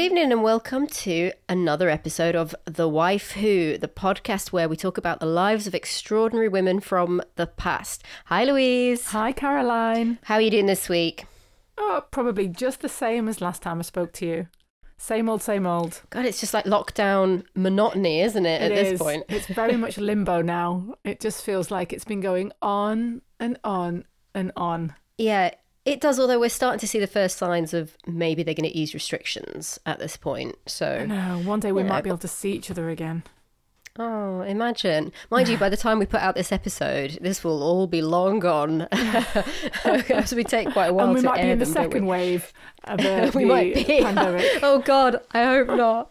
Good evening and welcome to another episode of The Wyf Who, the podcast where we talk about the lives of extraordinary women from the past. Hi, Louise. Hi, Caroline. How are you doing this week? Oh, probably just the same as last time I spoke to you. Same old, same old. God, it's just like lockdown monotony, isn't it, at It this is. point? It's very much limbo now. It just feels like it's been going on and on and on. Yeah, it does, although we're starting to see the first signs of maybe they're going to ease restrictions at this point. So, know. One day we Yeah, might be able to see each other again. oh, imagine. Mind you, by the time we put out this episode, this will all be long gone. As we take quite a while and we to might be in the them, don't we? second wave of the, we might be. pandemic. oh God, I hope not.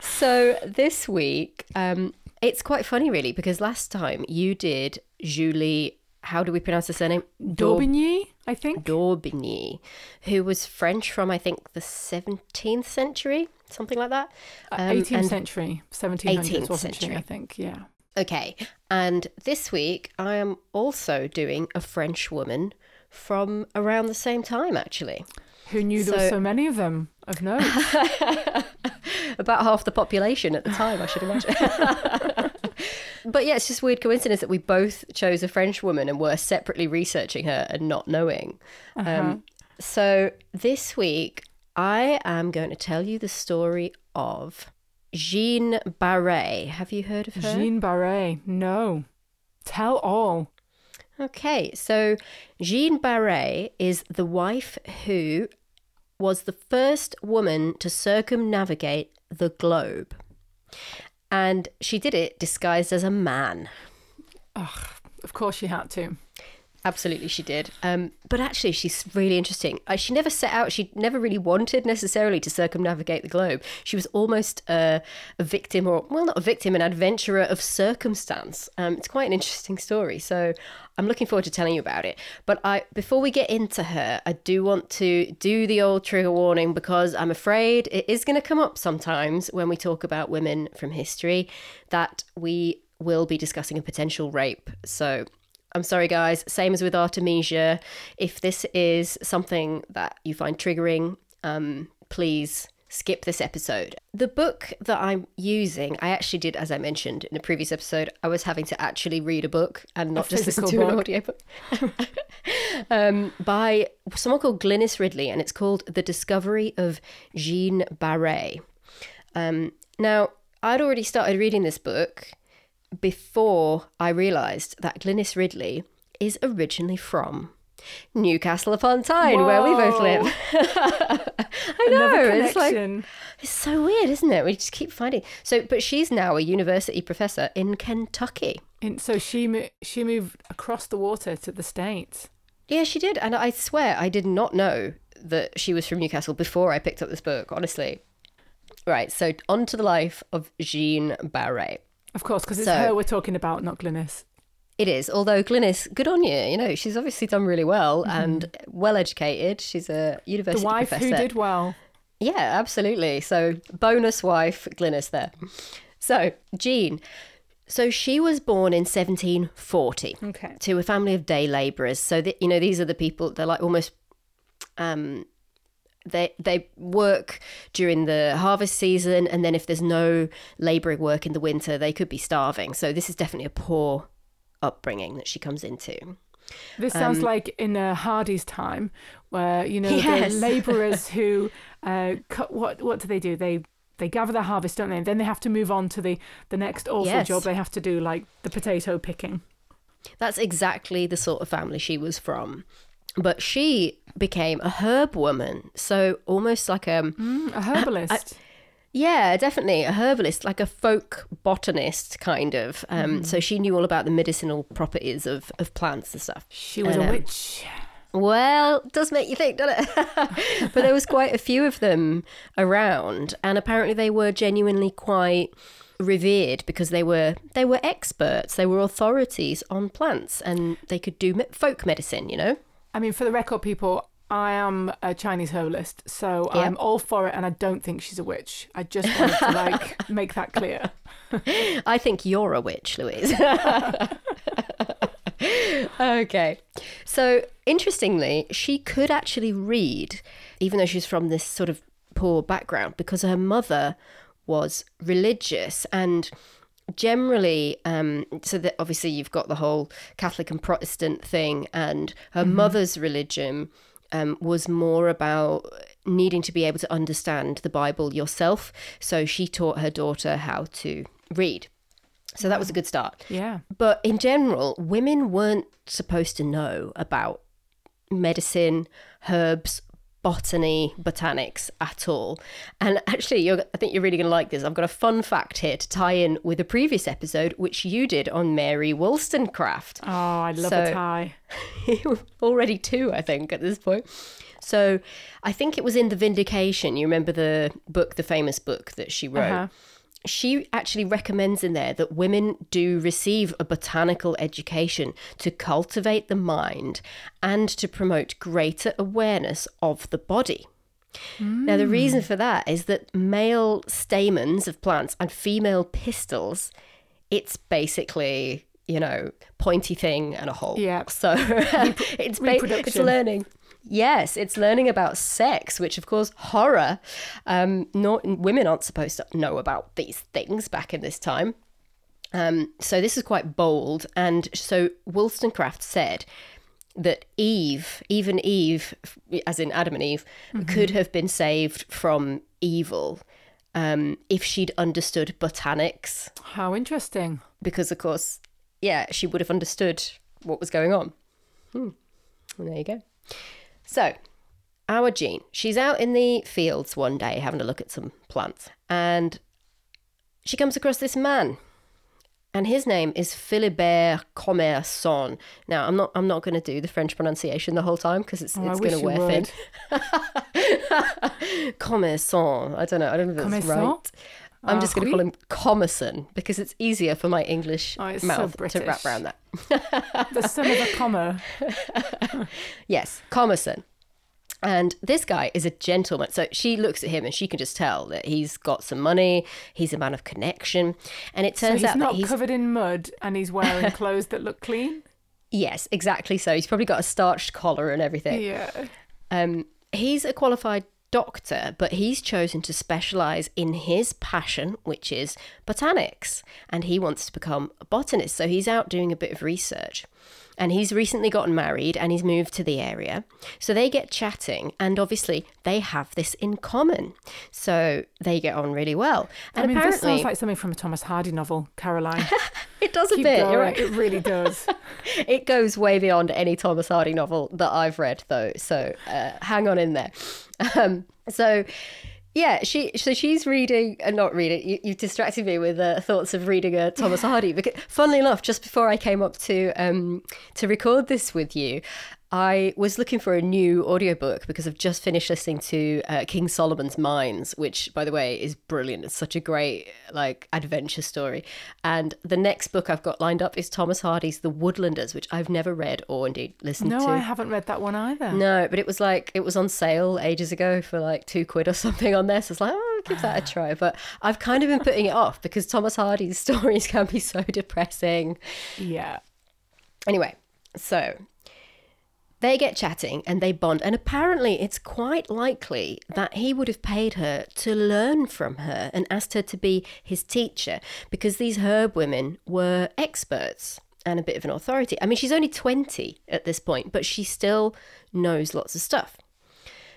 so this week, um, it's quite funny, really, because last time you did Julie. How do we pronounce the surname? d'Aubigny, I think. d'Aubigny, who was French from I think the 17th century, something like that. Uh, Um, 18th and- century, 1700s, 18th wasn't she? century. I think, yeah. Okay, and this week I am also doing a French woman from around the same time, actually. Who knew there were So- so many of them of note? About half the population at the time, I should imagine. but yeah, it's just weird coincidence that we both chose a French woman and were separately researching her and not knowing. Uh-huh. Um, so this week, I am going to tell you the story of Jeanne Baret. Have you heard of her? Jean Baret. No. Tell all. Okay, so Jeanne Baret is the wife who was the first woman to circumnavigate the globe. And she did it disguised as a man. Of course she had to. Absolutely, she did. Um, but actually, she's really interesting. Uh, she never set out, she never really wanted necessarily to circumnavigate the globe. She was almost a, a victim, or, well, not a victim, an adventurer of circumstance. Um, it's quite an interesting story. So I'm looking forward to telling you about it. But I, before we get into her, I do want to do the old trigger warning because I'm afraid it is going to come up sometimes when we talk about women from history that we will be discussing a potential rape. So I'm sorry, guys. Same as with Artemisia. If this is something that you find triggering, um, please skip this episode. The book that I'm using, I actually did, as I mentioned in a previous episode, I was having to actually read a book and not just listen to physical an audiobook. um, by someone called Glynis Ridley, and it's called The Discovery of Jean Baret. Um, now, I'd already started reading this book before I realised that Glynis Ridley is originally from Newcastle upon Tyne, where we both live. I know. It's like it's so weird, isn't it? We just keep finding. So, but she's now a university professor in Kentucky. And so she mo- she moved across the water to the states. Yeah, she did, and I swear I did not know that she was from Newcastle before I picked up this book. Honestly. Right. So, on to the life of Jean Baret. Of course, because it's So- her we're talking about, not Glynis. It is, although Glynis, good on you. You know, she's obviously done really well and well educated. She's a Mm-hmm. The university wife professor. who did well. Yeah, absolutely. So, bonus wife, Glynis there. So, Jean. So, she was born in 1740 Okay. to a family of day labourers. So, that you know, these are the people, they're like almost. Um, they they work during the harvest season, and then if there's no labouring work in the winter, they could be starving. So this is definitely a poor upbringing that she comes into. This sounds Um, like in uh, Hardy's time, where you know Yes. the labourers who uh, cut. What what do they do? They they gather their harvest, don't they? And then they have to move on to the the next awful Yes. job they have to do, like the potato picking. That's exactly the sort of family she was from. But she became a herb woman, so almost like a Mm, a herbalist. yeah, definitely a herbalist, like a folk botanist kind of. Um, So she knew all about the medicinal properties of of plants and stuff. she was and, a um, witch. Well, does make you think, doesn't it? but there was quite a few of them around, and apparently they were genuinely quite revered because they were they were experts, they were authorities on plants, and they could do folk medicine. You know. I mean, for the record, people, I am a Chinese herbalist, so. I'm all for it, and I don't think she's a witch. I just wanted to like make that clear. I think you're a witch, Louise. okay. So, interestingly, she could actually read, even though she's from this sort of poor background because her mother was religious and generally um so that obviously you've got the whole catholic and protestant thing and her mother's religion um, was more about needing to be able to understand the bible yourself. So she taught her daughter how to read. So that was a good start. Yeah. but in general, women weren't supposed to know about medicine, herbs, botany, botanics at all. And actually, you're, I think you're really going to like this. I've got a fun fact here to tie in with a previous episode, which you did on Mary Wollstonecraft. Oh, I love So- a tie. Already two, I think, at this point. So I think it was in The Vindication. You remember the book, the famous book that she wrote? Uh-huh. She actually recommends in there that women do receive a botanical education to cultivate the mind and to promote greater awareness of the body. Now, the reason hmm. for that is that male stamens of plants and female pistils, it's basically, you know, pointy thing and a hole. Yeah. So it's, ba- it's learning. Yes, it's learning about sex, which of course horror. Um, not women aren't supposed to know about these things back in this time. Um, so this is quite bold, and so Wollstonecraft said that Eve, even Eve, as in Adam and Eve, could have been saved from evil um, if she'd understood botanics, How interesting. because of course, yeah, she would have understood what was going on. Hmm. And there you go. So, our Jean, she's out in the fields one day having a look at some plants, and she comes across this man. And his name is Philibert Commerson. Now, I'm not I'm not going to do the French pronunciation the whole time because it's, Oh, it's going to wear thin. Commerson. I don't know. I don't know if that's right. I'm just Ah, going to call him Commerson because it's easier for my English Oh, it's so mouth to wrap around that. The son of a comma. Yes, Commerson. And this guy is a gentleman. So she looks at him and she can just tell that he's got some money, he's a man of connection. And it So turns he's out not that he's. covered in mud and he's wearing clothes that look clean. Yes, exactly so. He's probably got a starched collar and everything. Yeah. Um, he's a qualified doctor, but he's chosen to specialize in his passion, which is botanics, and he wants to become a botanist. So he's out doing a bit of research. And he's recently gotten married and he's moved to the area. So they get chatting, and obviously they have this in common. So they get on really well. And I mean, this sounds like something from a Thomas Hardy novel, Caroline. it does a Keep bit. going. You're right. It really does. It goes way beyond any Thomas Hardy novel that I've read, though. So uh, hang on in there. Um, so yeah, she so she's reading and not reading. You, you've distracted me with uh, thoughts of reading a Thomas Hardy. Because funnily enough, just before I came up to um, to record this with you. I was looking for a new audiobook because I've just finished listening to uh, King Solomon's Mines, which, by the way, is brilliant. It's such a great like adventure story. And the next book I've got lined up is Thomas Hardy's The Woodlanders, which I've never read or indeed listened No, to. No, I haven't read that one either. No, but it was like it was on sale ages ago for like two quid or something on there. So it's like, oh, I'll give that a try. But I've kind of been putting it off because Thomas Hardy's stories can be so depressing. Yeah. Anyway, so they get chatting and they bond, and apparently it's quite likely that he would have paid her to learn from her and asked her to be his teacher because these herb women were experts and a bit of an authority. I mean, she's only 20 at this point, but she still knows lots of stuff.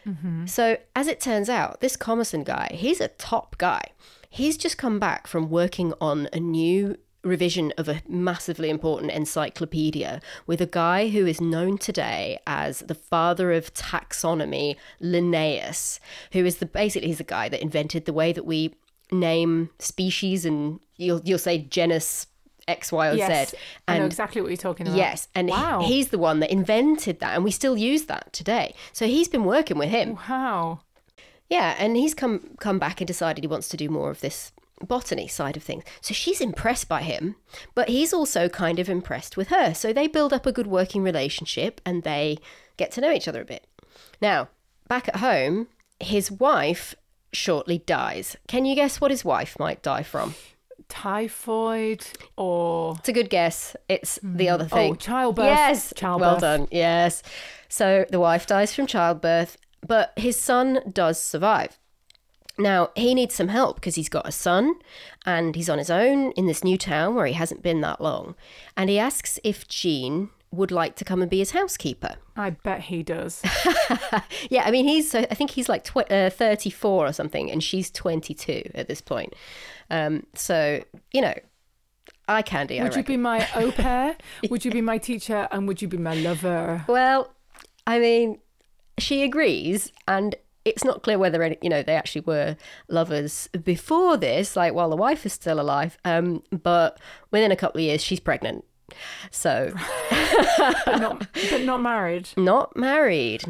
Mm-hmm. So, as it turns out, this Commerson guy, he's a top guy. He's just come back from working on a new revision of a massively important encyclopedia with a guy who is known today as the father of taxonomy, Linnaeus, who is the basically he's the guy that invented the way that we name species and you'll you'll say genus X, Y, or Yes. Z. I know And exactly what you're talking about. Yes, and he- he's the one that invented that, and we still use that today. So he's been working with him. Wow. Yeah, and he's come come back and decided he wants to do more of this botany side of things. So she's impressed by him, but he's also kind of impressed with her. So they build up a good working relationship and they get to know each other a bit. Now, back at home, his wife shortly dies. Can you guess what his wife might die from? Typhoid or It's a good guess. It's the mm. other oh, thing. oh, childbirth. Yes. Childbirth. Well done. Yes. So the wife dies from childbirth, but his son does survive. Now, he needs some help because he's got a son and he's on his own in this new town where he hasn't been that long. And he asks if Jean would like to come and be his housekeeper. I bet he does. Yeah, I mean, he's, I think he's like tw- uh, 34 or something, and she's 22 at this point. Um, so, you know, eye candy, Would you be my au pair? Would you be my teacher? And would you be my lover? Well, I mean, she agrees, and it's not clear whether any, you know they actually were lovers before this, like while the wife is still alive. Um, but within a couple of years, she's pregnant, so But not, but not married. not married.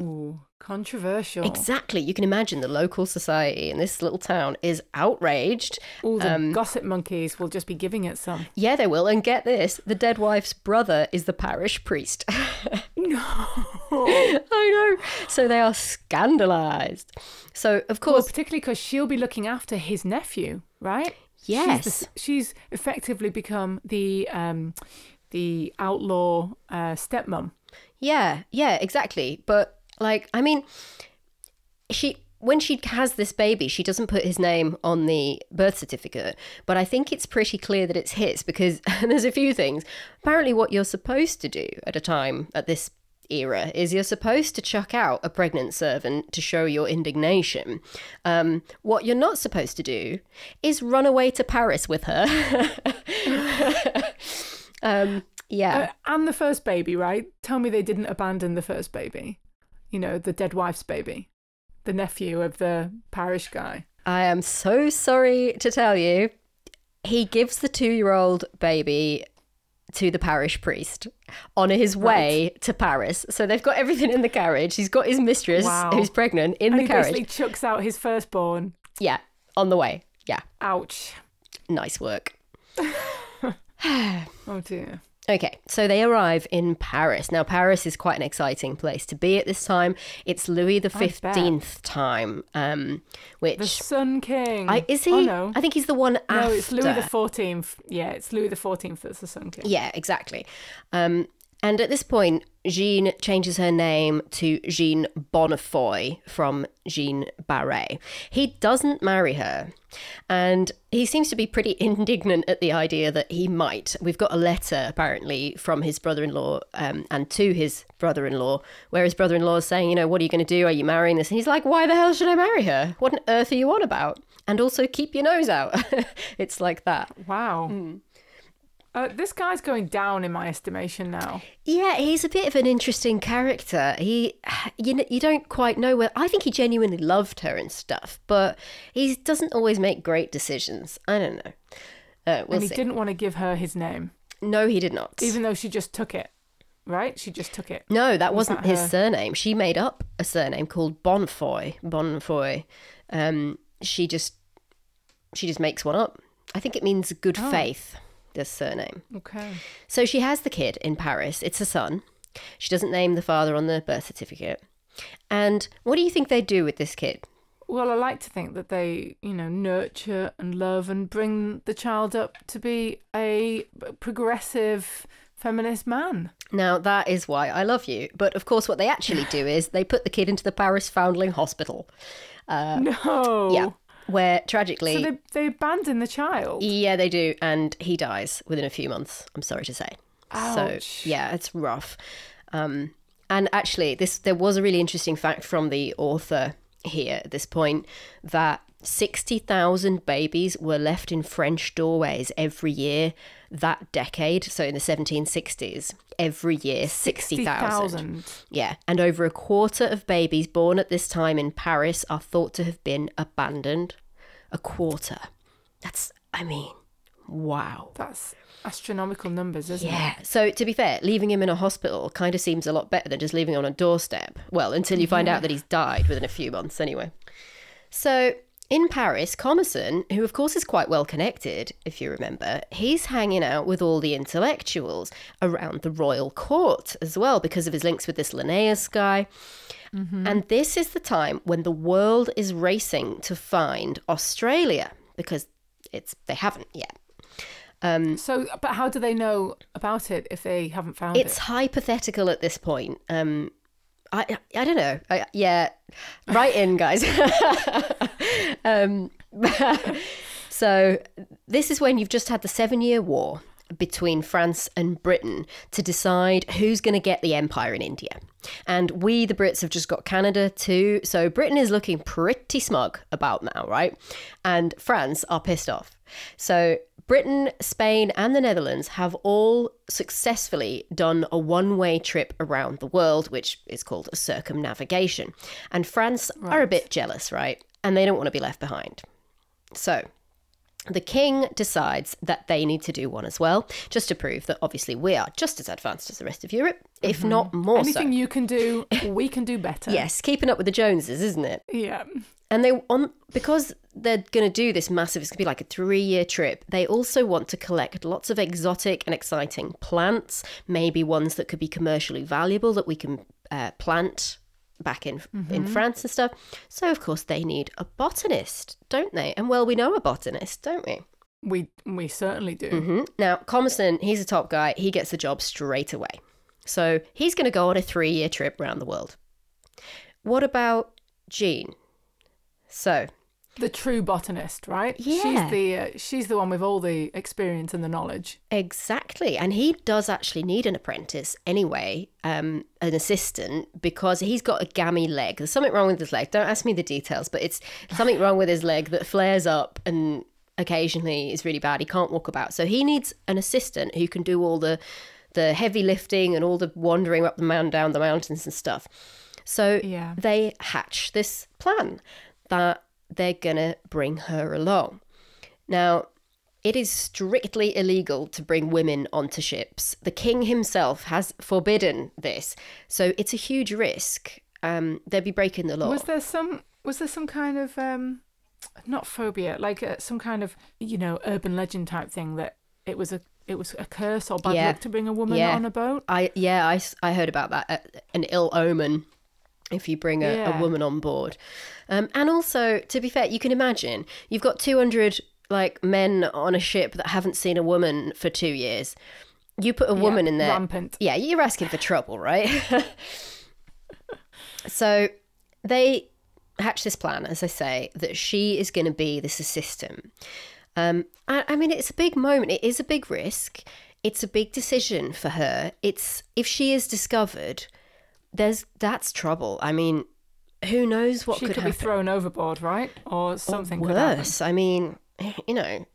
Ooh, controversial. Exactly. You can imagine the local society in this little town is outraged. All the Um, gossip monkeys will just be giving it some. Yeah, they will. And get this the dead wife's brother is the parish priest. No. I know. So they are scandalized. So, of Well, course, particularly because she'll be looking after his nephew, right? yes. She's, the, she's effectively become the um, the outlaw uh, stepmom. Yeah, yeah, exactly. But like, I mean, she when she has this baby, she doesn't put his name on the birth certificate, but I think it's pretty clear that it's his because there's a few things. Apparently, what you're supposed to do at a time at this era is you're supposed to chuck out a pregnant servant to show your indignation. Um, what you're not supposed to do is run away to Paris with her. um, yeah. Uh, and the first baby, right? Tell me they didn't abandon the first baby. You know, the dead wife's baby, the nephew of the parish guy. I am so sorry to tell you. He gives the two year old baby to the parish priest on his way to Paris. So they've got everything in the carriage. He's got his mistress, Wow. who's pregnant, in And the he carriage. basically chucks out his firstborn. Yeah, on the way. Yeah, Ouch. nice work. Oh dear. Okay, so they arrive in Paris. Now, Paris is quite an exciting place to be at this time. It's Louis the Fifteenth time, um, which The Sun King. I, is he? Oh no. I think he's the one after. No, it's Louis the Fourteenth. Yeah, it's Louis the Fourteenth that's the Sun King. Yeah, exactly. Um, and at this point, Jean changes her name to Jean Bonnefoy from Jean Baret. He doesn't marry her, and he seems to be pretty indignant at the idea that he might. We've got a letter apparently from his brother-in-law um, and to his brother-in-law, where his brother-in-law is saying, you know, what are you going to do? Are you marrying this? And he's like, why the hell should I marry her? What on earth are you on about? And also keep your nose out. it's like that. Wow. Hmm. Uh, this guy's going down in my estimation now. Yeah, he's a bit of an interesting character. He, you know, you don't quite know where. I think he genuinely loved her and stuff, but he doesn't always make great decisions. I don't know. Uh, we'll and he see. didn't want to give her his name, No, he did not. even though she just took it. Right? She just took it. no, that Was wasn't that his her? surname. She made up a surname called Bonfoy. Bonfoy. Um, she just, she just makes one up. I think it means good Oh. faith. This surname. Okay. So she has the kid in Paris. It's a son. She doesn't name the father on the birth certificate. And what do you think they do with this kid? Well, I like to think that they, you know, nurture and love and bring the child up to be a progressive feminist man. Now, that is why I love you. But of course, what they actually do is they put the kid into the Paris Foundling Hospital. no. Uh, Yeah. Where tragically. So they, they abandon the child. Yeah, they do. And he dies within a few months, I'm sorry to say. Ouch. So, yeah, it's rough. Um, and actually, this there was a really interesting fact from the author here at this point that 60,000 babies were left in French doorways every year that decade. So, in the 1760s, every year, 60,000. 60,000. Yeah, and over a quarter of babies born at this time in Paris are thought to have been abandoned. A quarter. That's, I mean, wow. That's astronomical numbers, isn't it? Yeah. So to be fair, leaving him in a hospital kind of seems a lot better than just leaving him on a doorstep. Well, until you find out that he's died within a few months, anyway. So in Paris, Commerson, who of course is quite well connected, if you remember, he's hanging out with all the intellectuals around the royal court as well because of his links with this Linnaeus guy. And this is the time when the world is racing to find Australia because it's they haven't yet. So, but how do they know about it if they haven't found It's it? It's hypothetical at this point. Um, I I don't know. I, yeah, write in, guys. um, so this is when you've just had the Seven Year War between France and Britain to decide who's going to get the empire in India. And we, the Brits, have just got Canada too. So Britain is looking pretty smug about now, right? And France are pissed off. So Britain, Spain, and the Netherlands have all successfully done a one way trip around the world, which is called a circumnavigation. And France are a bit jealous, right? And they don't want to be left behind. So the king decides that they need to do one as well, just to prove that obviously we are just as advanced as the rest of Europe, if mm-hmm. not more Anything so. you can do, we can do better. Yes, keeping up with the Joneses, isn't it? Yeah. And they on because they're going to do this massive. It's going to be like a three-year trip. They also want to collect lots of exotic and exciting plants, maybe ones that could be commercially valuable that we can uh, plant back in in France and stuff. So of course they need a botanist, don't they? And well, we know a botanist, don't we? We we certainly do. hmm Now, Commerson, he's a top guy. He gets the job straight away. So he's going to go on a three year trip around the world. What about Jean? So, The true botanist, right? Yeah. She's the uh, she's the one with all the experience and the knowledge. exactly. And he does actually need an apprentice anyway, um, an assistant, because he's got a gammy leg. There's something wrong with his leg. Don't ask me the details, but it's something wrong with his leg that flares up and occasionally is really bad. He can't walk about. So he needs an assistant who can do all the the heavy lifting and all the wandering up the mountain down the mountains and stuff. So Yeah. they hatch this plan that they're gonna bring her along. Now, it is strictly illegal to bring women onto ships. The king himself has forbidden this, so it's a huge risk. Um, they'd be breaking the law. Was there some was there some kind of um not phobia, like uh, some kind of you know urban legend type thing that it was a it was a curse or bad Yeah. luck to bring a woman Yeah. on a boat? I yeah, I, I heard about that. uh, An ill omen if you bring a, Yeah. a woman on board. Um, and also, to be fair, you can imagine you've got two hundred like men on a ship that haven't seen a woman for two years. You put a woman in there, rampant. yeah, you're asking for trouble, right? so they hatch this plan, as I say, that she is going to be this assistant. Um, I, I mean, it's a big moment. It is a big risk. It's a big decision for her. It's if she is discovered, there's that's trouble. I mean, who knows what she could, could, be thrown overboard, right? Or Or something could worse. I mean, you know,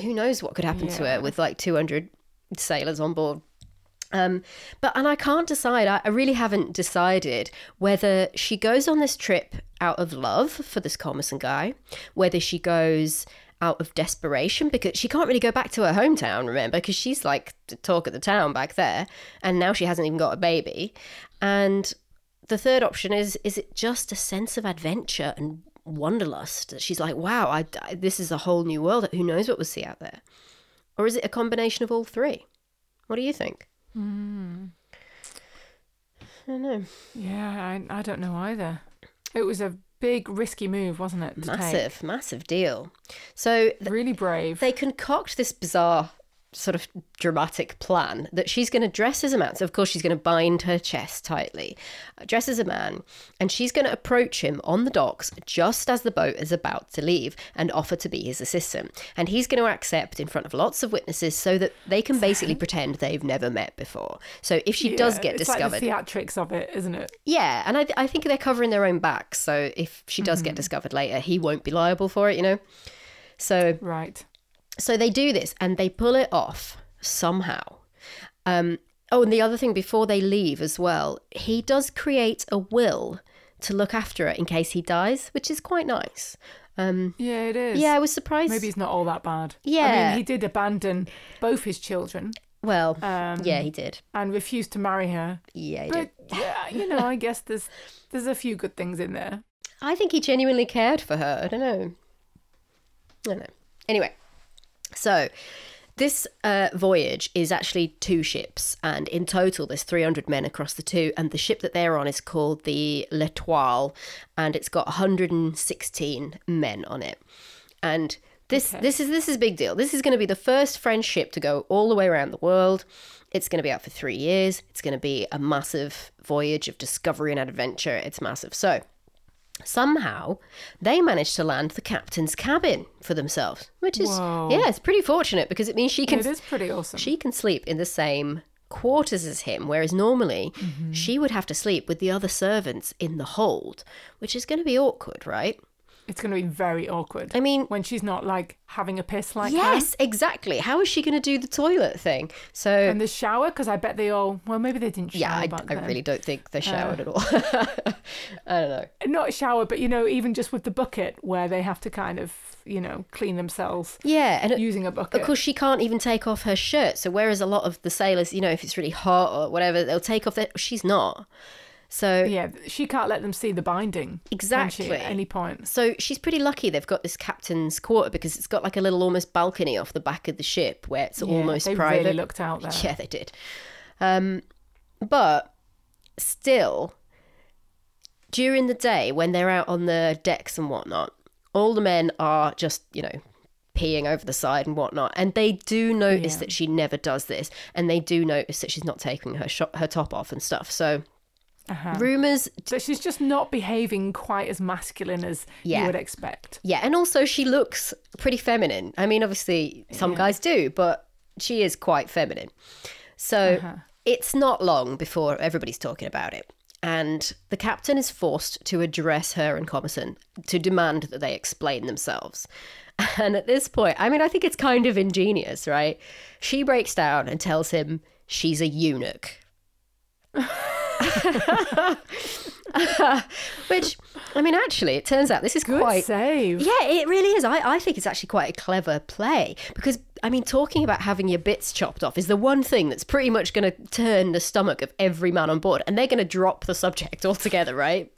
who knows what could happen to her with like 200 sailors on board. Um, but and I can't decide. I, I really haven't decided whether she goes on this trip out of love for this Commerson guy, whether she goes out of desperation because she can't really go back to her hometown. Remember, because she's like the talk of the town back there, and now she hasn't even got a baby. And the third option is: is it just a sense of adventure and wanderlust? that She's like, wow, I, I- this is a whole new world. Who knows what we'll see out there? Or is it a combination of all three? What do you think? Hmm. I don't know. Yeah, I, I don't know either. It was a big risky move, wasn't it? To Massive, massive deal. So Take? Really brave. they concoct this bizarre sort of dramatic plan that she's going to dress as a man. So, of course, she's going to bind her chest tightly, uh, dress as a man, and she's going to approach him on the docks just as the boat is about to leave and offer to be his assistant. And he's going to accept in front of lots of witnesses so that they can basically pretend they've never met before. So, if she does get it's discovered, like the theatrics of it, isn't it? yeah, and I, I think they're covering their own backs. So, if she does get mm-hmm. discovered later, he won't be liable for it, you know? So, Right. So they do this and they pull it off somehow. Um, oh, and the other thing before they leave as well, he does create a will to look after it in case he dies, which is quite nice. Um, Yeah, it is. yeah, I was surprised. Maybe he's not all that bad. Yeah. I mean, he did abandon both his children well, um, yeah, he did. and refused to marry her. Yeah, he But did. yeah, you know, I guess there's there's a few good things in there. I think he genuinely cared for her. I don't know. I don't know. Anyway, so this uh, voyage is actually two ships, and in total, there's 300 men across the two. And the ship that they're on is called the L'Etoile, and it's got 116 men on it. And This Okay. this is this is a big deal. This is going to be the first French ship to go all the way around the world. It's going to be out for three years. It's going to be a massive voyage of discovery and adventure. It's massive. So somehow they managed to land the captain's cabin for themselves, which is Whoa. yeah, it's pretty fortunate because it means she can It is pretty awesome. she can sleep in the same quarters as him, whereas normally Mm-hmm. she would have to sleep with the other servants in the hold, which is going to be awkward, right? It's going to be very awkward. I mean, when she's not like having a piss like yes, exactly. How is she going to do the toilet thing? So, And the shower, because I bet they all, well, maybe they didn't shower yeah, I, I. Uh. really don't think they showered at all. I don't know. Not a shower, but you know, even just with the bucket where they have to kind of, you know, clean themselves Yeah, and using a bucket. of course she can't even take off her shirt. So whereas a lot of the sailors, you know, if it's really hot or whatever, they'll take off their. She's not. So Yeah, she can't let them see the binding. she, Exactly. at any point. So she's pretty lucky they've got this captain's quarter because it's got like a little almost balcony off the back of the ship where it's Yeah, almost they private. really looked out there. Yeah, they did. Um, but still, during the day when they're out on the decks and whatnot, all the men are just, you know, peeing over the side and whatnot. And they do notice Yeah. that she never does this. And they do notice that she's not taking her, shot, her top off and stuff. So Uh-huh. rumours So she's just not behaving quite as masculine as Yeah. you would expect. Yeah, and also she looks pretty feminine. I mean, obviously some guys do, but she is quite feminine. So Uh-huh. it's not long before everybody's talking about it. And the captain is forced to address her and Commerson to demand that they explain themselves. And at this point, I mean, I think it's kind of ingenious, right? She breaks down and tells him she's a eunuch. Which, I mean, actually, it turns out this is Good quite save. yeah, it really is. I, I think it's actually quite a clever play because, I mean, talking about having your bits chopped off is the one thing that's pretty much going to turn the stomach of every man on board, and they're going to drop the subject altogether, right?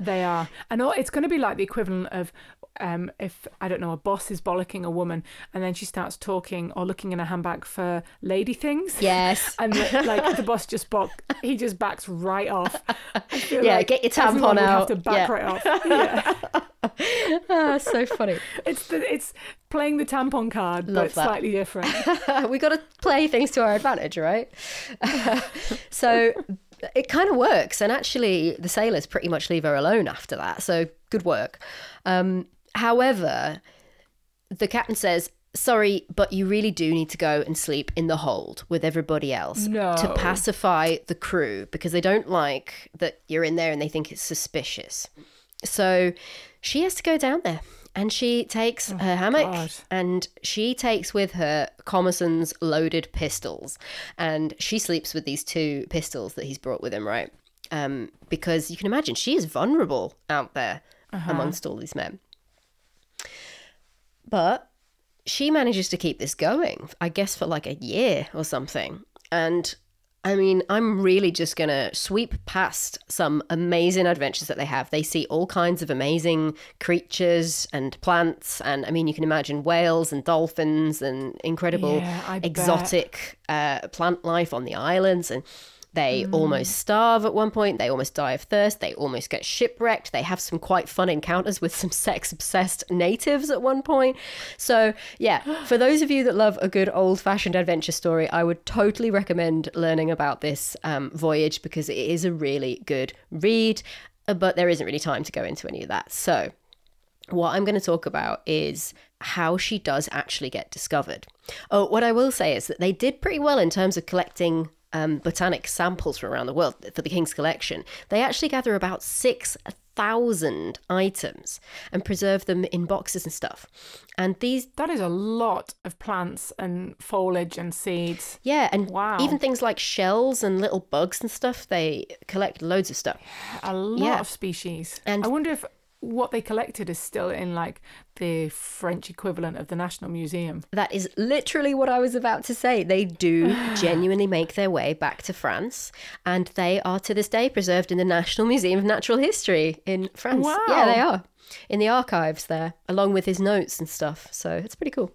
they are. And all, it's going to be like the equivalent of um, if, I don't know, a boss is bollocking a woman and then she starts talking or looking in a handbag for lady things. Yes. And the, like the boss just back, he just backs right off. Yeah, like get your tampon out. Have to back Yeah. right off. Yeah. ah, so funny. It's the, it's playing the tampon card, Love but that. slightly different. we got to play things to our advantage, right? so it kind of works. And actually, the sailors pretty much leave her alone after that. So good work. Um, however, the captain says, Sorry, but you really do need to go and sleep in the hold with everybody else No. to pacify the crew because they don't like that you're in there and they think it's suspicious. So she has to go down there and she takes her hammock God. and she takes with her Commerson's loaded pistols and she sleeps with these two pistols that he's brought with him, right? Um, because you can imagine she is vulnerable out there amongst all these men. But she manages to keep this going, I guess, for like a year or something. And I mean, I'm really just going to sweep past some amazing adventures that they have. They see all kinds of amazing creatures and plants. And I mean, you can imagine whales and dolphins and incredible Yeah, exotic uh, plant life on the islands. And they Mm. almost starve at one point. They almost die of thirst. They almost get shipwrecked. They have some quite fun encounters with some sex obsessed natives at one point. So, yeah, for those of you that love a good old fashioned adventure story, I would totally recommend learning about this um, voyage because it is a really good read, uh, but there isn't really time to go into any of that. So, what I'm going to talk about is how she does actually get discovered. Oh, what I will say is that they did pretty well in terms of collecting um, botanic samples from around the world for the King's collection. They actually gather about 6,000 items and preserve them in boxes and stuff. And these, That is a lot of plants and foliage and seeds. yeah, and Wow. even things like shells and little bugs and stuff, they collect loads of stuff. A lot Yeah. of species. And- I wonder if what they collected is still in like the French equivalent of the National Museum. That is literally what I was about to say. They do genuinely make their way back to France, and they are to this day preserved in the National Museum of Natural History in France. Wow. Yeah, they are in the archives there, along with his notes and stuff. So it's pretty cool.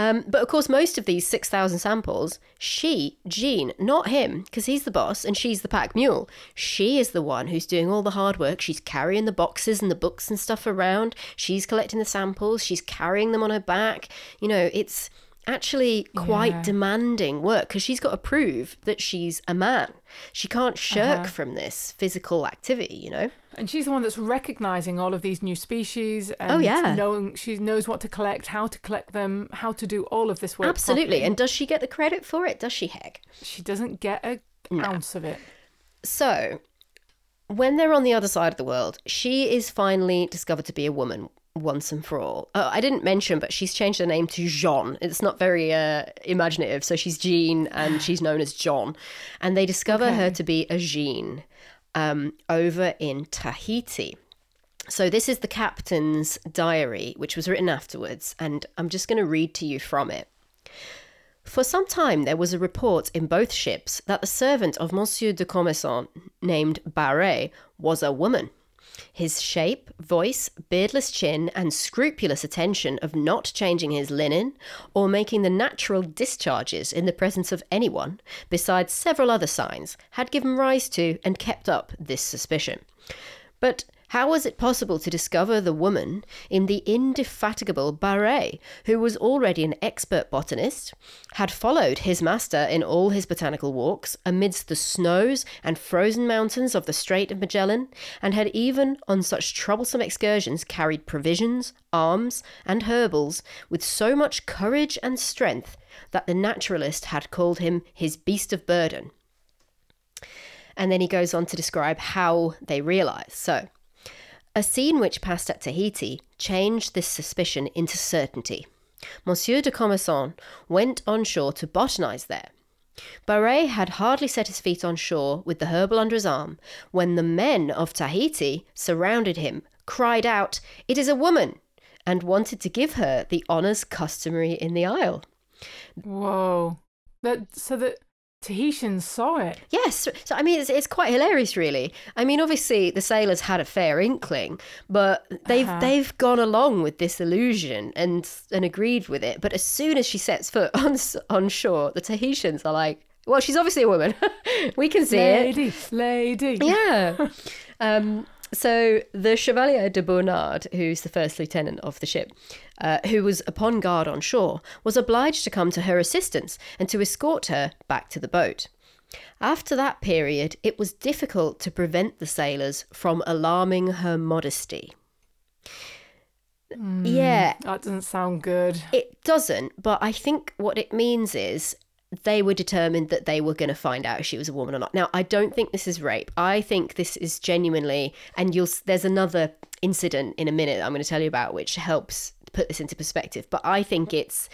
Um, but of course, most of these 6,000 samples, she, Jean, not him, because he's the boss and she's the pack mule. She is the one who's doing all the hard work. She's carrying the boxes and the books and stuff around. She's collecting the samples. She's carrying them on her back. You know, it's actually quite Yeah. demanding work because she's got to prove that she's a man. She can't shirk Uh-huh. from this physical activity, you know? And she's the one that's recognizing all of these new species and Oh, yeah. knowing she knows what to collect, how to collect them, how to do all of this work. Absolutely. properly. And does she get the credit for it? Does she, Heck? she doesn't get a ounce of it. So, when they're on the other side of the world, she is finally discovered to be a woman once and for all. Uh, I didn't mention, but she's changed her name to Jean. It's not very uh, imaginative. So she's Jean and she's known as John. And they discover her to be a Jean um, over in Tahiti. So this is the captain's diary, which was written afterwards. And I'm just going to read to you from it. For some time, there was a report in both ships that the servant of Monsieur de Commerson, named Baret, was a woman. His shape, voice, beardless chin, and scrupulous attention of not changing his linen or making the natural discharges in the presence of anyone, besides several other signs, had given rise to and kept up this suspicion. But how was it possible to discover the woman in the indefatigable Baret, who was already an expert botanist, had followed his master in all his botanical walks amidst the snows and frozen mountains of the Strait of Magellan, and had even on such troublesome excursions carried provisions, arms, and herbals with so much courage and strength that the naturalist had called him his beast of burden? And then he goes on to describe how they realised. So, a scene which passed at Tahiti changed this suspicion into certainty. Monsieur de Commerson went on shore to botanize there. Baret had hardly set his feet on shore with the herbal under his arm when the men of Tahiti surrounded him, cried out, It is a woman! and wanted to give her the honours customary in the isle. Whoa. That so that Tahitians saw it. Yes, so I mean it's, it's quite hilarious, really. I mean, obviously the sailors had a fair inkling, but they've Uh-huh. they've gone along with this illusion and and agreed with it. But as soon as she sets foot on on shore, the Tahitians are like, "Well, she's obviously a woman. we can see it." lady, lady. Yeah. um, so the Chevalier de Bournand, who's the first lieutenant of the ship, uh, who was upon guard on shore, was obliged to come to her assistance and to escort her back to the boat. After that period, it was difficult to prevent the sailors from alarming her modesty. yeah, That doesn't sound good. it doesn't, but I think what it means is they were determined that they were going to find out if she was a woman or not. Now, I don't think this is rape. I think this is genuinely, and you'll. There's another incident in a minute I'm going to tell you about, which helps put this into perspective. But I think it's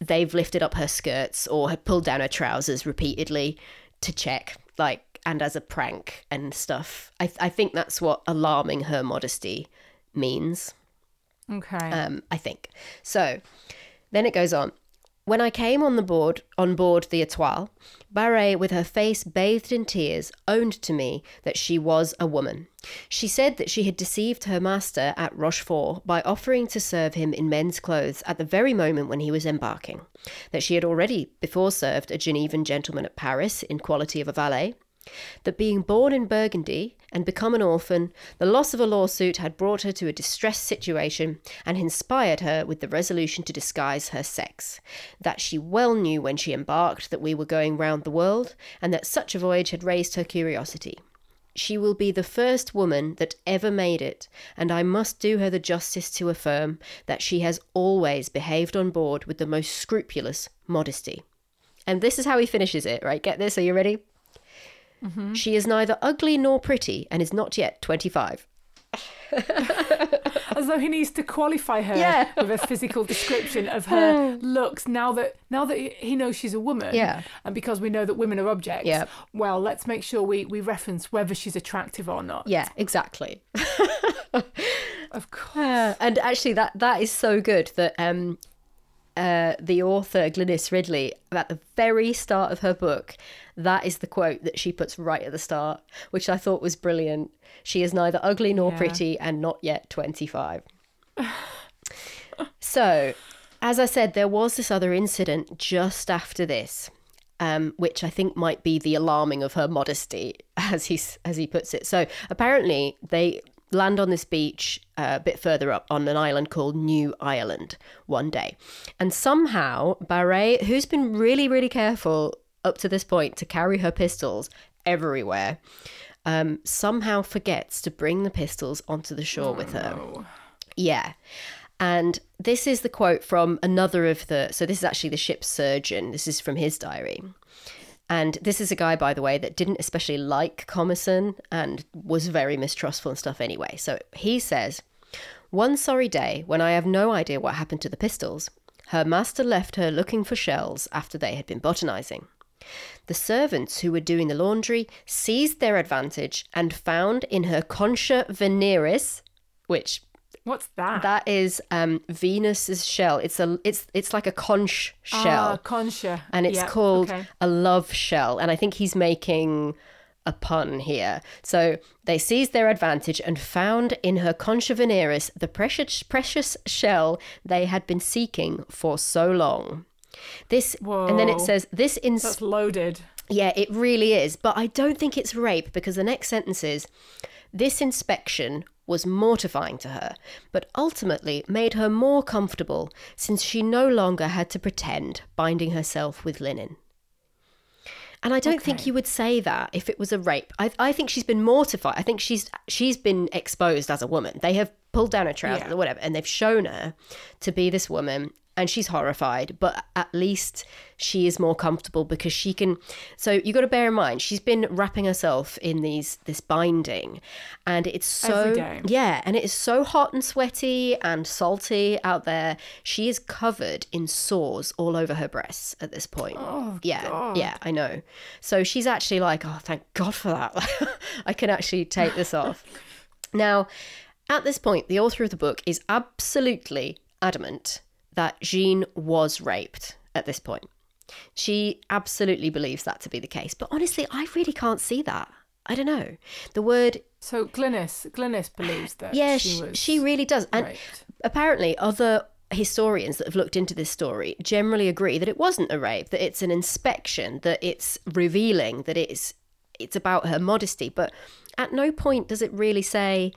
they've lifted up her skirts or have pulled down her trousers repeatedly to check, like, and as a prank and stuff. I, I think that's what alarming her modesty means Okay. um, I think. So then it goes on. When I came on the board on board the Etoile, Barre, with her face bathed in tears, owned to me that she was a woman. She said that she had deceived her master at Rochefort by offering to serve him in men's clothes at the very moment when he was embarking, that she had already before served a Genevan gentleman at Paris in quality of a valet, that being born in Burgundy and become an orphan, the loss of a lawsuit had brought her to a distressed situation and inspired her with the resolution to disguise her sex, that she well knew when she embarked that we were going round the world, and that such a voyage had raised her curiosity. She will be the first woman that ever made it, and I must do her the justice to affirm that she has always behaved on board with the most scrupulous modesty. And this is how he finishes it, right? Get this? Are you ready? She is neither ugly nor pretty and is not yet 25. As though he needs to qualify her Yeah. with a physical description of her looks now that now that he knows she's a woman. Yeah. And because we know that women are objects. Yeah. Well, let's make sure we, we reference whether she's attractive or not. Yeah, exactly. Of course. Uh, and actually, that that is so good that um, uh, the author Glynis Ridley, at the very start of her book, that is the quote that she puts right at the start, which I thought was brilliant. She is neither ugly nor Yeah. pretty, and not yet twenty-five. so, as I said, there was this other incident just after this, um, which I think might be the alarming of her modesty, as he as he puts it. So apparently, they land on this beach uh, a bit further up on an island called New Ireland one day, and somehow Barre, who's been really really careful up to this point to carry her pistols everywhere, um, somehow forgets to bring the pistols onto the shore with her. Oh. Yeah. And this is the quote from another of the. So, this is actually the ship's surgeon. This is from his diary. And this is a guy, by the way, that didn't especially like Commerson and was very mistrustful and stuff anyway. So, he says, One sorry day when I have no idea what happened to the pistols, her master left her looking for shells after they had been botanizing. The servants who were doing the laundry seized their advantage and found in her concha veneris, which What's that? that is um, Venus's shell. It's a it's it's like a conch shell. Ah, shell, concha. and it's Yeah, called okay. a love shell. And I think he's making a pun here. So they seized their advantage and found in her concha veneris the precious precious shell they had been seeking for so long. This and then it says this ins- That's loaded. yeah, it really is. But I don't think it's rape because the next sentence is this inspection was mortifying to her, but ultimately made her more comfortable since she no longer had to pretend binding herself with linen. And I don't think you would say that if it was a rape. I, I think she's been mortified. I think she's she's been exposed as a woman. They have pulled down her trousers Yeah. or whatever, and they've shown her to be this woman, and she's horrified. But at least she is more comfortable because she can. So you got to bear in mind she's been wrapping herself in these this binding, and it's so yeah, and it is so hot and sweaty and salty out there. She is covered in sores all over her breasts at this point. Oh, yeah, God. yeah, I know. So she's actually like, oh, thank God for that. I can actually take this off. Now, at this point, the author of the book is absolutely adamant that Jean was raped at this point. She absolutely believes that to be the case. But honestly, I really can't see that. I don't know. The word, So Glynis, Glynis believes that yeah, she she, was she really does. And raped. apparently, other historians that have looked into this story generally agree that it wasn't a rape, that it's an inspection, that it's revealing, that it's it's about her modesty. But at no point does it really say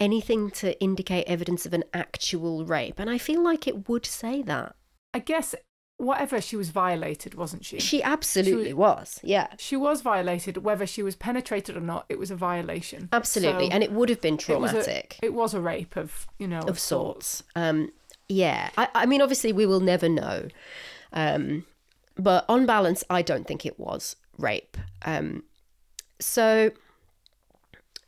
anything to indicate evidence of an actual rape. And I feel like it would say that. I guess whatever she was violated, wasn't she? She absolutely was. Yeah. She was violated, whether she was penetrated or not. It was a violation. Absolutely. So and it would have been it was a- traumatic. It was a rape of, you know, of sorts. Um, yeah, I, I mean, obviously, we will never know. Um, but on balance, I don't think it was rape. Um, so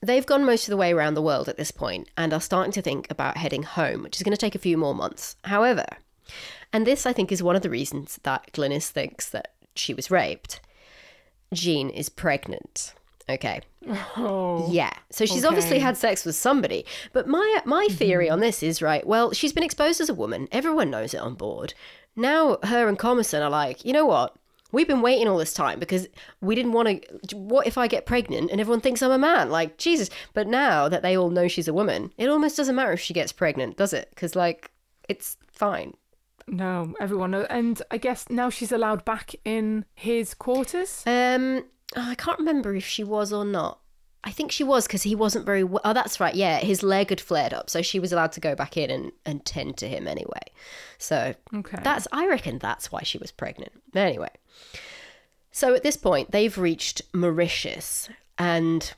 they've gone most of the way around the world at this point and are starting to think about heading home, which is going to take a few more months. However, and this I think is one of the reasons that Glynis thinks that she was raped. Jean is pregnant. Okay. Oh, Yeah. So she's obviously Okay. Mm-hmm. had sex with somebody. But my my theory on this is right. Well, she's been exposed as a woman. Everyone knows it on board. Now her and Commerson are like, you know what? We've been waiting all this time because we didn't want to. What if I get pregnant and everyone thinks I'm a man? Like Jesus! But now that they all know she's a woman, it almost doesn't matter if she gets pregnant, does it? Because like it's fine. no, everyone knows. And I guess now she's allowed back in his quarters. Um, I can't remember if she was or not. I think she was because he wasn't very well. Oh, that's right. Yeah, his leg had flared up, so she was allowed to go back in and, and tend to him anyway. So Okay. that's I reckon that's why she was pregnant. Anyway, so at this point they've reached Mauritius, and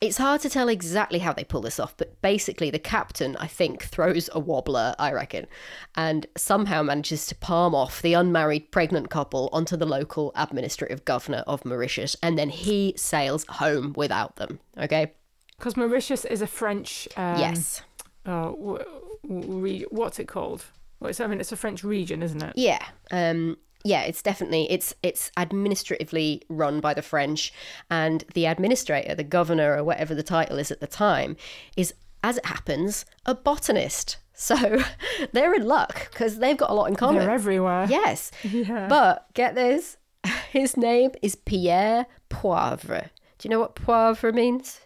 it's hard to tell exactly how they pull this off. But basically, the captain I think throws a wobbler, I reckon, and somehow manages to palm off the unmarried pregnant couple onto the local administrative governor of Mauritius, and then he sails home without them. Okay. Because Mauritius is a French. Um, yes. Oh, re- what's it called? Well, it's, I mean, it's a French region, isn't it? Yeah. Um yeah, it's definitely it's it's administratively run by the French and the administrator, the governor or whatever the title is at the time is as it happens a botanist. So they're in luck because they've got a lot in common. They're everywhere. Yes. Yeah. But get this, his name is Pierre Poivre. Do you know what poivre means?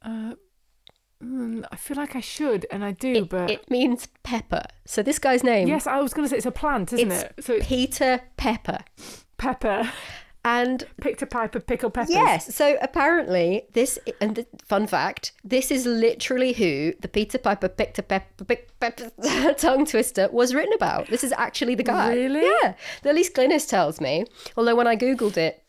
Uh, Mm, I feel like I should, and I do, but It means pepper. So this guy's name yes, I was going to say it's a plant, isn't it's it? So it's Peter Pepper. pepper, And picked a pipe of pickled peppers. yes, so apparently this and the fun fact, this is literally who the Peter Piper picked a pepper, pick, pepper tongue twister was written about. This is actually the guy. Really? Yeah. The least Glynis tells me. Although when I googled it,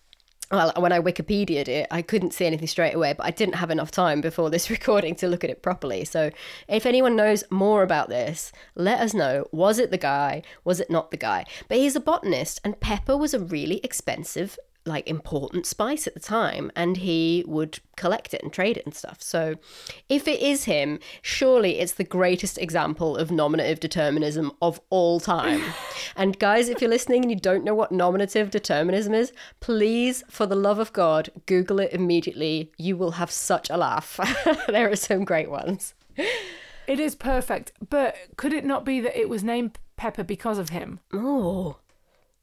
well, when I Wikipedia'd it, I couldn't see anything straight away, but I didn't have enough time before this recording to look at it properly. So if anyone knows more about this, let us know. Was it the guy? Was it not the guy? But he's a botanist, and pepper was a really expensive, like important spice at the time, and he would collect it and trade it and stuff. So if it is him, surely it's the greatest example of nominative determinism of all time. and guys, if you're listening and you don't know what nominative determinism is, please, for the love of God, Google it immediately. You will have such a laugh. there are some great ones. It is perfect, but could it not be that it was named Pepper because of him? Oh,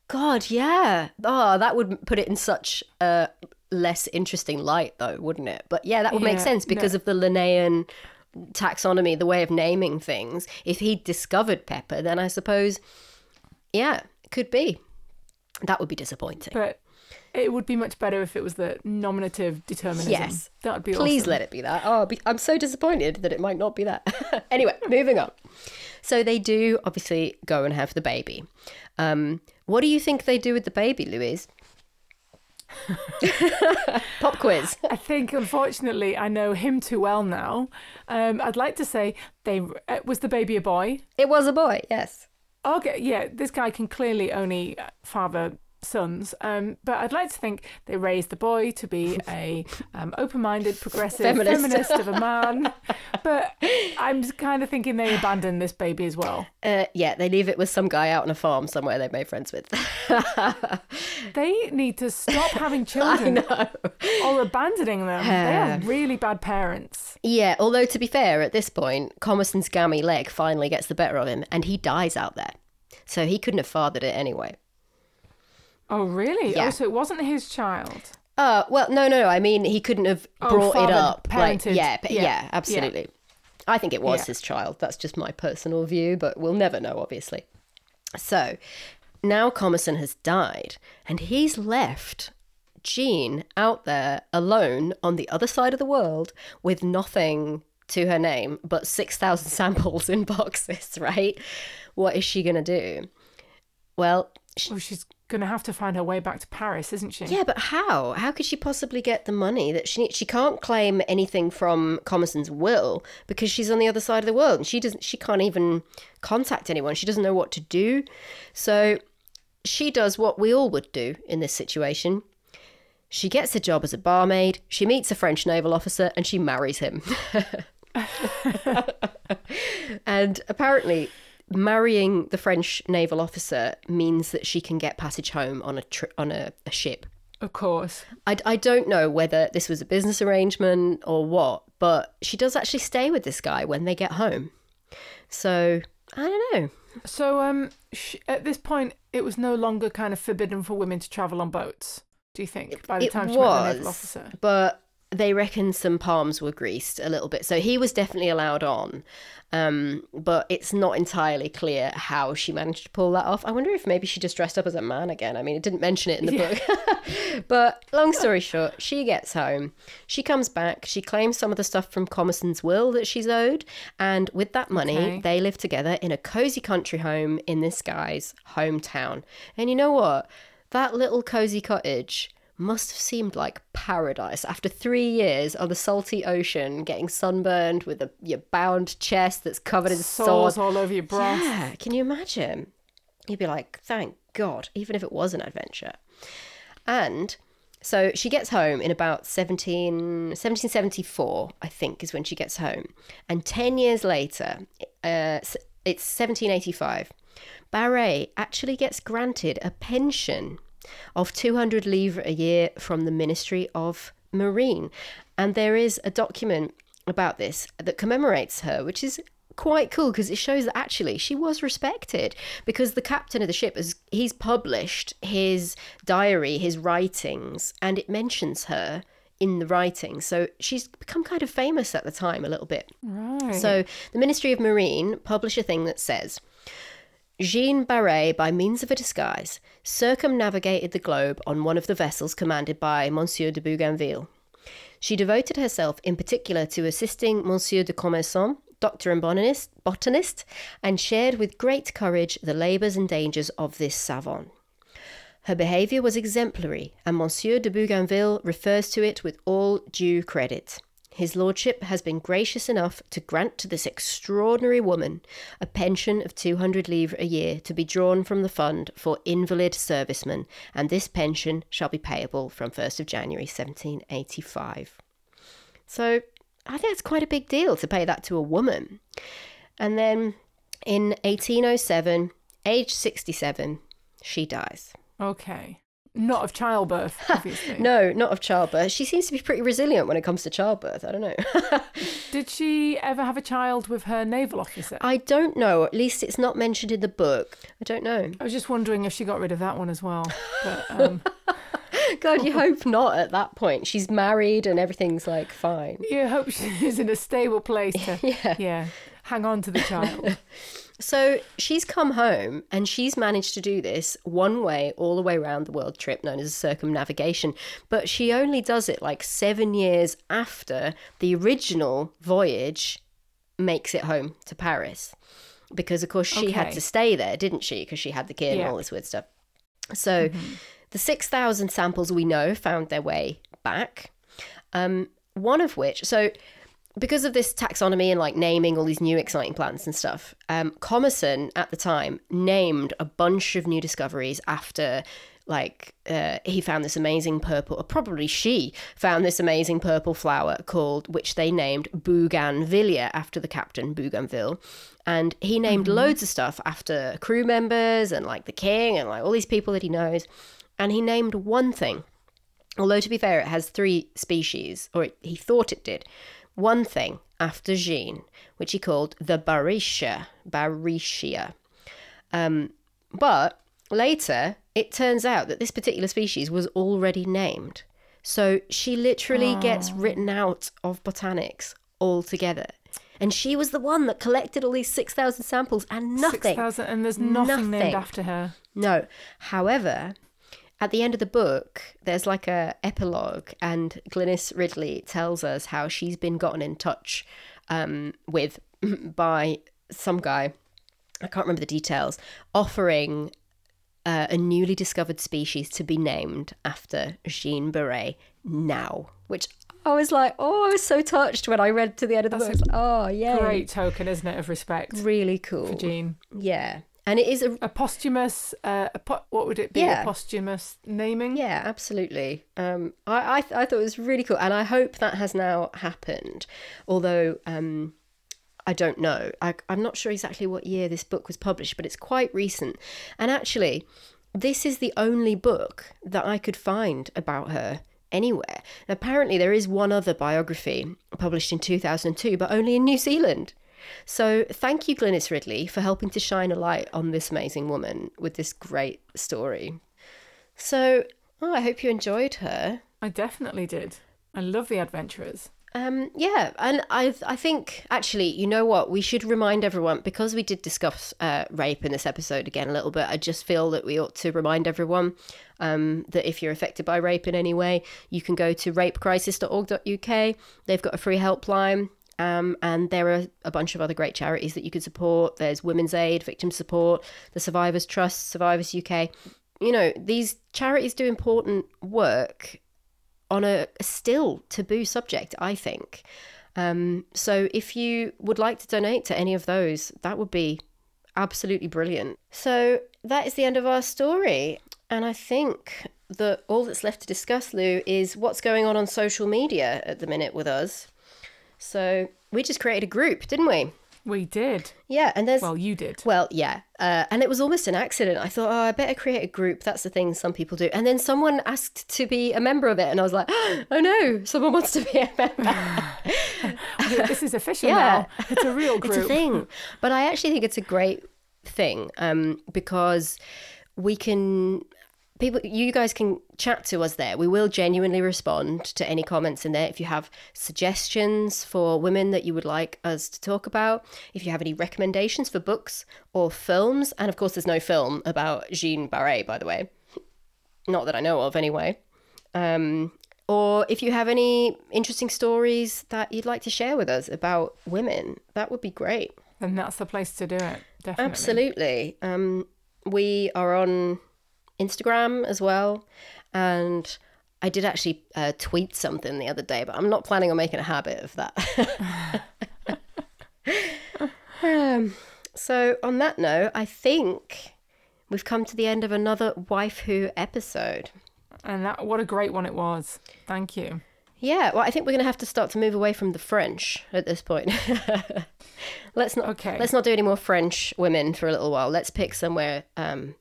God, yeah. Oh, that would put it in such a less interesting light, though, wouldn't it? But yeah, that would make sense because of the Linnaean taxonomy, the way of naming things. If he discovered pepper, then I suppose, yeah, it could be. That would be disappointing. But it would be much better if it was the nominative determinism. Yes. That would be Please awesome. let it be that. Oh, be- I'm so disappointed that it might not be that. anyway, moving on. So they do obviously go and have the baby. Um, what do you think they do with the baby, Louise? Pop quiz. I think, unfortunately, I know him too well now. Um, I'd like to say they uh, was the baby a boy. It was a boy, yes. Okay, yeah, this guy can clearly only father sons. Um, but I'd like to think they raised the boy to be a um, open-minded, progressive Feminist. feminist. of a man. but I'm kind of thinking they abandoned this baby as well. Uh, yeah, they leave it with some guy out on a farm somewhere they've made friends with. They need to stop having children or abandoning them. They are really bad parents. Yeah, although to be fair, at this point, Commerson's gammy leg finally gets the better of him and he dies out there. So he couldn't have fathered it anyway. Oh, really? Yeah. Oh, so it wasn't his child. Uh, well, no, no, no. I mean, he couldn't have Oh, brought it up. Like, parented. yeah, yeah, Yeah, absolutely. I think it was Yeah. his child. That's just my personal view, but we'll never know, obviously. So now Commerson has died, and he's left Jean out there alone on the other side of the world with nothing to her name but 6,000 samples in boxes, right? What is she going to do? Well, sh- Well, she's going to have to find her way back to Paris, isn't she? yeah, but how? How could she possibly get the money that she? She can't claim anything from Commerson's will because she's on the other side of the world and she doesn't. She can't even contact anyone. She doesn't know what to do. So she does what we all would do in this situation. She gets a job as a barmaid. She meets a French naval officer and she marries him. and apparently, marrying the French naval officer means that she can get passage home on a tri- on a, a ship. Of course. I, I don't know whether this was a business arrangement or what, but she does actually stay with this guy when they get home. So I don't know. So, um, sh- at this point, it was no longer kind of forbidden for women to travel on boats. Do you think? By the it time she met the naval officer. but they reckon some palms were greased a little bit. So he was definitely allowed on, um, but it's not entirely clear how she managed to pull that off. I wonder if maybe she just dressed up as a man again. I mean, it didn't mention it in the book. but long story short, she gets home. She comes back. She claims some of the stuff from Commerson's will that she's owed. And with that money, Okay. they live together in a cozy country home in this guy's hometown. And you know what? That little cozy cottage must have seemed like paradise after three years on the salty ocean, getting sunburned with a your bound chest that's covered in Sores all over your breast. Yeah, can you imagine? You'd be like, thank God, even if it was an adventure. And so she gets home in about 17, 1774, I think, is when she gets home. And 10 years later, uh, it's 1785, Baret actually gets granted a pension of 200 livres a year from the Ministry of Marine. And there is a document about this that commemorates her, which is quite cool because it shows that actually she was respected because the captain of the ship has he's published his diary his writings and it mentions her in the writing. So she's become kind of famous at the time a little bit. Right. So the Ministry of Marine publish a thing that says Jeanne Barré, by means of a disguise, circumnavigated the globe on one of the vessels commanded by Monsieur de Bougainville. She devoted herself in particular to assisting Monsieur de Commerson, doctor and botanist, botanist, and shared with great courage the labours and dangers of this savant. Her behaviour was exemplary, and Monsieur de Bougainville refers to it with all due credit. His lordship has been gracious enough to grant to this extraordinary woman a pension of 200 livres a year to be drawn from the fund for invalid servicemen, and this pension shall be payable from 1st of January 1785. So I think it's quite a big deal to pay that to a woman. And then in 1807, aged 67, she dies. Okay. Not of childbirth, obviously. No, not of childbirth. She seems to be pretty resilient when it comes to childbirth. I don't know. Did she ever have a child with her naval officer? I don't know. At least it's not mentioned in the book. I don't know. I was just wondering if she got rid of that one as well. But um, God, you hope not at that point. She's married and everything's like fine. you hope she's in a stable place to Yeah. yeah, hang on to the child. So she's come home and she's managed to do this one way all the way around the world trip known as circumnavigation. But she only does it like seven years after the original voyage makes it home to Paris. Because, of course, she had to stay there, didn't she? Because she had the kid and all this weird stuff. So the 6,000 samples we know found their way back. Um, one of which, so because of this taxonomy and like naming all these new exciting plants and stuff, um, Commerson at the time named a bunch of new discoveries after like uh, he found this amazing purple, or probably she found this amazing purple flower called, which they named Bougainvillea after the captain Bougainville. And he named loads of stuff after crew members and like the king and like all these people that he knows. And he named one thing Although, to be fair, it has three species, or it, he thought it did. One thing after Jean, which he called the Baretia. Baretia. Um, but later, it turns out that this particular species was already named. So she literally gets written out of botanics altogether. And she was the one that collected all these 6,000 samples and nothing. 6,000, and there's nothing, named after her. No. However, at the end of the book, there's like a epilogue, and Glynis Ridley tells us how she's been gotten in touch um, with by some guy. I can't remember the details. Offering uh, a newly discovered species to be named after Jean Baret now, which I was like, oh, I was so touched when I read to the end of the book. I like, oh, yeah, Great token, isn't it, of respect really cool. for Jean? Yeah, and it is a A posthumous, uh, a po- what would it be? Yeah. A posthumous naming? Yeah, absolutely. Um, I, I, th- I thought it was really cool, and I hope that has now happened. Although um, I don't know, I, I'm not sure exactly what year this book was published, but it's quite recent. And actually, this is the only book that I could find about her anywhere. And apparently, there is one other biography published in 2002, but only in New Zealand. So, thank you, Glynis Ridley, for helping to shine a light on this amazing woman with this great story. So, oh, I hope you enjoyed her. I definitely did. I love the adventurers. Um, yeah, and I I think actually, you know what, we should remind everyone because we did discuss uh, rape in this episode again a little bit. I just feel that we ought to remind everyone um, that if you're affected by rape in any way, you can go to rapecrisis.org.uk. They've got a free helpline. Um, and there are a bunch of other great charities that you could support. There's Women's Aid, Victim Support, the Survivors Trust, Survivors UK. You know, these charities do important work on a still taboo subject, I think. Um, so if you would like to donate to any of those, that would be absolutely brilliant. So that is the end of our story. And I think that all that's left to discuss, Lou, is what's going on on social media at the minute with us. So we just created a group, didn't we? We did. Yeah, and there's Well, you did. well, yeah. Uh, and it was almost an accident. I thought, oh, I better create a group. That's the thing some people do. And then someone asked to be a member of it. And I was like, oh no, someone wants to be a member. this is official Yeah. now. It's a real group. it's a thing. But I actually think it's a great thing um, because we can people you guys can chat to us there we will genuinely respond to any comments in there if you have suggestions for women that you would like us to talk about if you have any recommendations for books or films and of course there's no film about jean baret by the way not that i know of anyway um, or if you have any interesting stories that you'd like to share with us about women that would be great Then that's the place to do it. Definitely. Absolutely. Um, we are on Instagram as well. And I did actually uh, tweet something the other day, but I'm not planning on making a habit of that. um, so, on that note, I think we've come to the end of another Wyf Who episode. And that what a great one it was. Thank you. Yeah, well, I think we're going to have to start to move away from the French at this point. let's not. Okay. Let's not do any more French women for a little while. Let's pick somewhere um,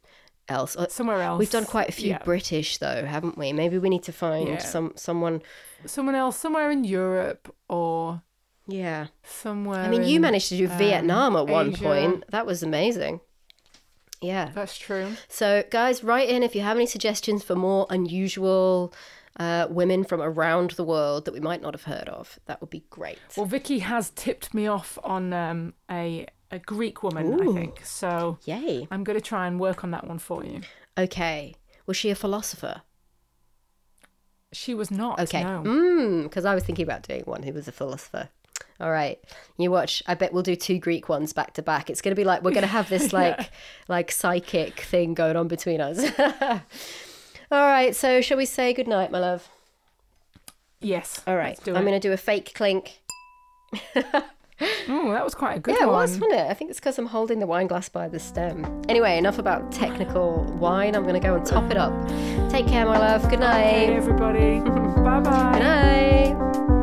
else. Uh, Somewhere else. We've done quite a few Yeah. British though, haven't we? Maybe we need to find Yeah. some someone. Someone else somewhere in Europe or Yeah. somewhere. I mean, you managed to do um, Vietnam at one point. That was amazing. Yeah. That's true. So, guys, write in if you have any suggestions for more unusual uh, women from around the world that we might not have heard of. That would be great. Well, Vicky has tipped me off on um, a a Greek woman, Ooh. I think. So Yay. I'm going to try and work on that one for you. Okay. Was she a philosopher? She was not. Okay. No. Mm, because I was thinking about doing one who was a philosopher. All right. You watch. I bet we'll do two Greek ones back to back. It's going to be like we're going to have this like like psychic thing going on between us. All right. So shall we say good night, my love? Yes. All right. I'm going to do a fake clink. Oh, that was quite a good yeah, it was, wasn't it? I think it's because I'm holding the wine glass by the stem. Anyway, enough about technical wine. I'm going to go and top it up. Take care, my love. Good night. Everybody. bye bye. Good night.